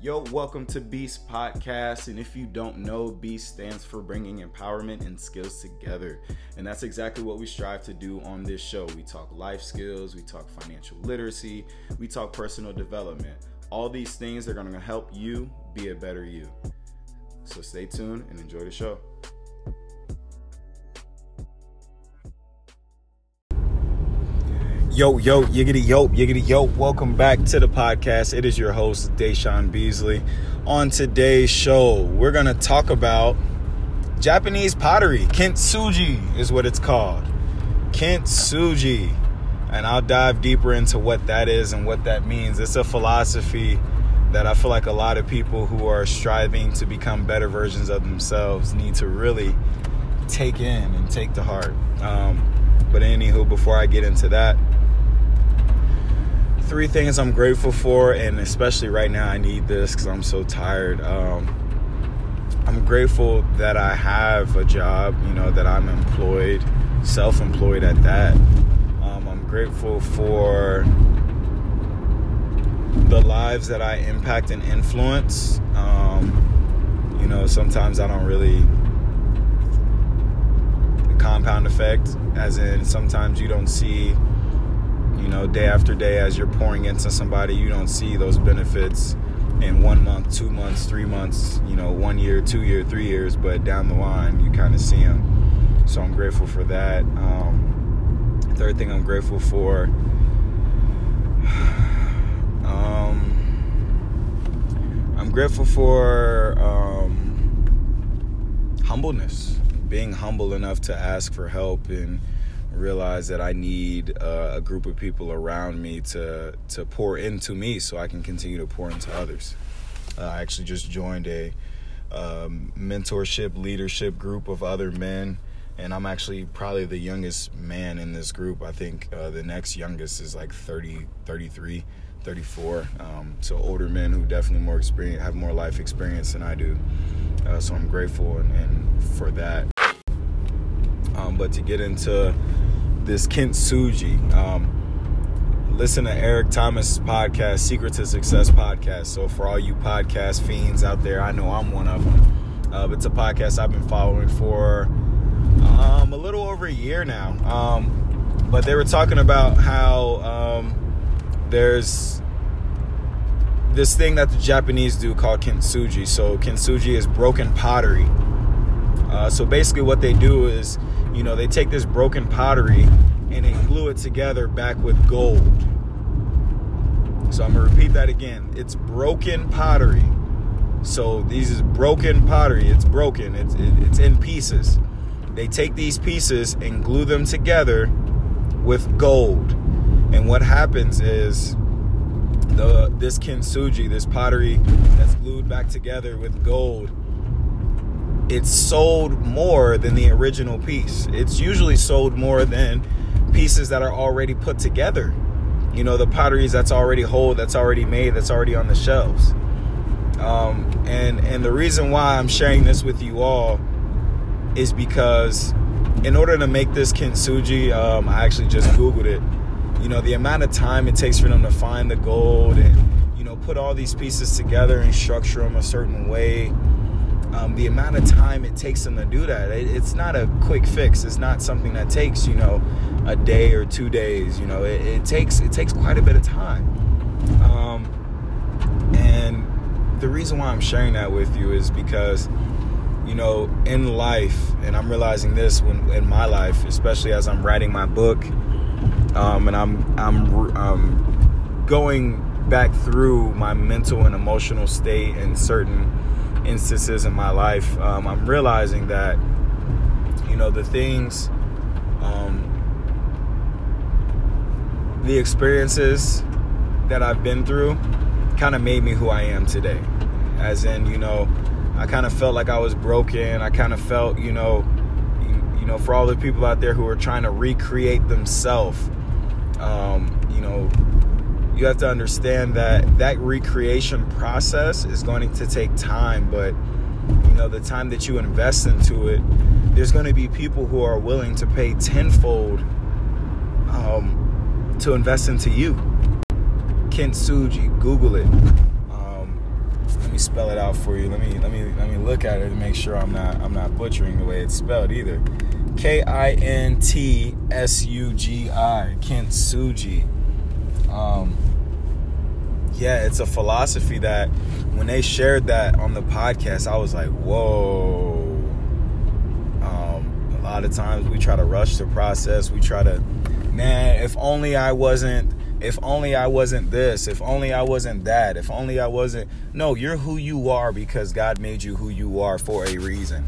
Yo, welcome to Beast Podcast. And if you don't know, Beast stands for bringing empowerment and skills together. And that's exactly what we strive to do on this show. We talk life skills, we talk financial literacy, we talk personal development. All these things are going to help you be a better you. So stay tuned and enjoy the show. Yo, yo, yiggity, yo, yiggity, yo. Welcome back to the podcast. It is your host, Deshaun Beasley. On today's show, we're going to talk about Japanese pottery. Kintsugi is what it's called. Kintsugi. And I'll dive deeper into what that is and what that means. It's a philosophy that I feel like a lot of people who are striving to become better versions of themselves need to really take in and take to heart. Um, but anywho, before I get into that, three things I'm grateful for, and especially right now, I need this because I'm so tired. Um, I'm grateful that I have a job, you know, that I'm employed, self employed at that. Um, I'm grateful for the lives that I impact and influence. Um, you know, sometimes I don't really. The compound effect, as in sometimes you don't see you know, day after day as you're pouring into somebody, you don't see those benefits in one month, two months, three months, you know, one year, two year, three years, but down the line, you kind of see them. So I'm grateful for that. Um, third thing I'm grateful for. Um, I'm grateful for um, humbleness, being humble enough to ask for help and realize that I need uh, a group of people around me to to pour into me so I can continue to pour into others. Uh, I actually just joined a um, mentorship leadership group of other men and I'm actually probably the youngest man in this group. I think uh, the next youngest is like 30, 33, 34. Um, so older men who definitely more experience, have more life experience than I do. Uh, so I'm grateful and, and for that. Um, but to get into this Kintsugi. Um, listen to Eric Thomas' podcast, Secret to Success podcast. So for all you podcast fiends out there, I know I'm one of them. Uh, it's a podcast I've been following for um, a little over a year now. Um, but they were talking about how um, there's this thing that the Japanese do called kintsugi. So kintsugi is broken pottery. Uh, so basically, what they do is you know, they take this broken pottery and they glue it together back with gold. So I'm gonna repeat that again. It's broken pottery. So these is broken pottery. It's broken. It's it, it's in pieces. They take these pieces and glue them together with gold. And what happens is the this kintsugi, this pottery that's glued back together with gold, it's sold more than the original piece. It's usually sold more than pieces that are already put together. You know, the potteries that's already whole, that's already made, that's already on the shelves. Um, and and the reason why I'm sharing this with you all is because in order to make this kintsugi, um, I actually just googled it. You know, the amount of time it takes for them to find the gold and you know put all these pieces together and structure them a certain way um, the amount of time it takes them to do that it, it's not a quick fix. It's not something that takes you know a day or two days you know. It, it takes it takes quite a bit of time. Um, and the reason why i'm sharing that with you is because you know in life and i'm realizing this when in my life especially as i'm writing my book um, and i'm i'm um, going back through my mental and emotional state and certain instances in my life, um, I'm realizing that, you know, the things, um, the experiences that I've been through kind of made me who I am today. As in, you know, I kind of felt like I was broken. I kind of felt, you know, you, you, know, for all the people out there who are trying to recreate themselves, um, you know, you have to understand that that recreation process is going to take time but you know the time that you invest into it there's going to be people who are willing to pay tenfold um, to invest into you kintsugi google it um, let me spell it out for you. Let me let me let me look at it to make sure I'm not I'm not butchering the way it's spelled either. K I N T S U G I Kintsugi. Um, yeah, it's a philosophy that when they shared that on the podcast, I was like, whoa. Um, a lot of times we try to rush the process. We try to, man, if only I wasn't if only I wasn't this, if only I wasn't that, if only I wasn't. No, you're who you are because God made you who you are for a reason.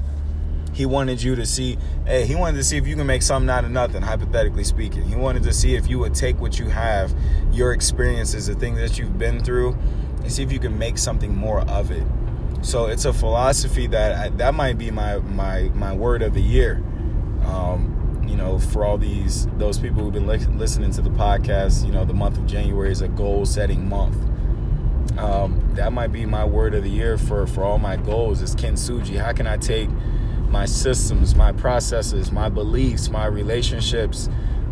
He wanted you to see, hey, he wanted to see if you can make something out of nothing, hypothetically speaking. He wanted to see if you would take what you have, your experiences, the things that you've been through, and see if you can make something more of it. So it's a philosophy that that might be my my my word of the year. Um, you know, for all these those people who've been li- listening to the podcast, you know, the month of January is a goal setting month. Um, that might be my word of the year for for all my goals is kintsugi. How can I take my systems, my processes, my beliefs, my relationships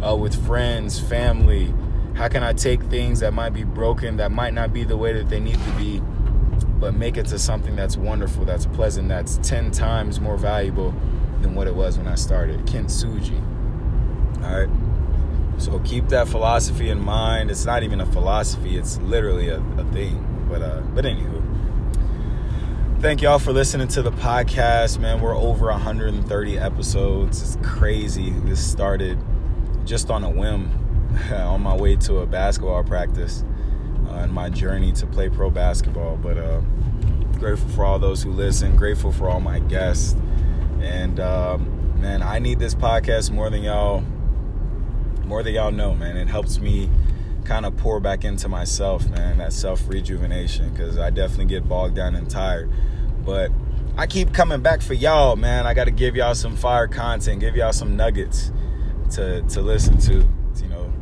uh, with friends, family? How can I take things that might be broken, that might not be the way that they need to be, but make it to something that's wonderful, that's pleasant, that's 10 times more valuable than what it was when I started. Kintsugi. All right. So keep that philosophy in mind. It's not even a philosophy; it's literally a, a thing. But uh, but anywho, thank y'all for listening to the podcast, man. We're over 130 episodes. It's crazy. This started just on a whim, on my way to a basketball practice, uh, my journey to play pro basketball. But uh, grateful for all those who listen. Grateful for all my guests. And um, man, I need this podcast more than y'all more than y'all know, man. It helps me kind of pour back into myself, man. That self rejuvenation because I definitely get bogged down and tired. But I keep coming back for y'all, man. I got to give y'all some fire content, give y'all some nuggets to to listen to, you know.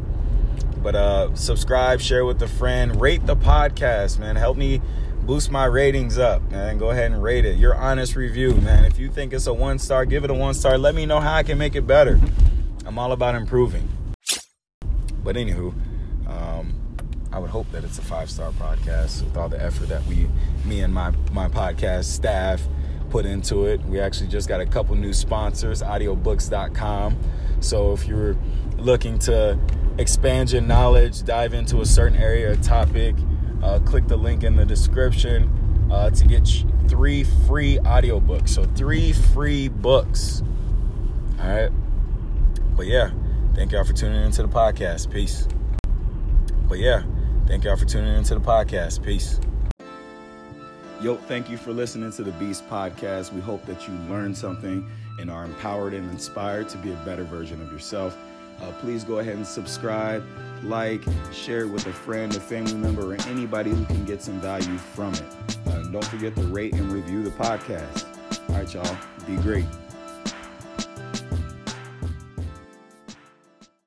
But uh subscribe, share with a friend, rate the podcast, man. Help me boost my ratings up, man. Go ahead and rate it. Your honest review, man. If you think it's a one star, give it a one star. Let me know how I can make it better. I'm all about improving. But anywho, I would hope that it's a five star podcast with all the effort that we, me and my my podcast staff, put into it. We actually just got a couple new sponsors, audiobooks.com. So if you're looking to expand your knowledge, dive into a certain area or topic, uh, click the link in the description uh, to get three free audiobooks. So, three free books. All right. But yeah, thank y'all for tuning into the podcast. Peace. But yeah, thank y'all for tuning into the podcast. Peace. Yo, thank you for listening to the Beast Podcast. We hope that you learned something and are empowered and inspired to be a better version of yourself. Uh, please go ahead and subscribe, like, share it with a friend, a family member, or anybody who can get some value from it. Uh, don't forget to rate and review the podcast. All right, y'all. Be great.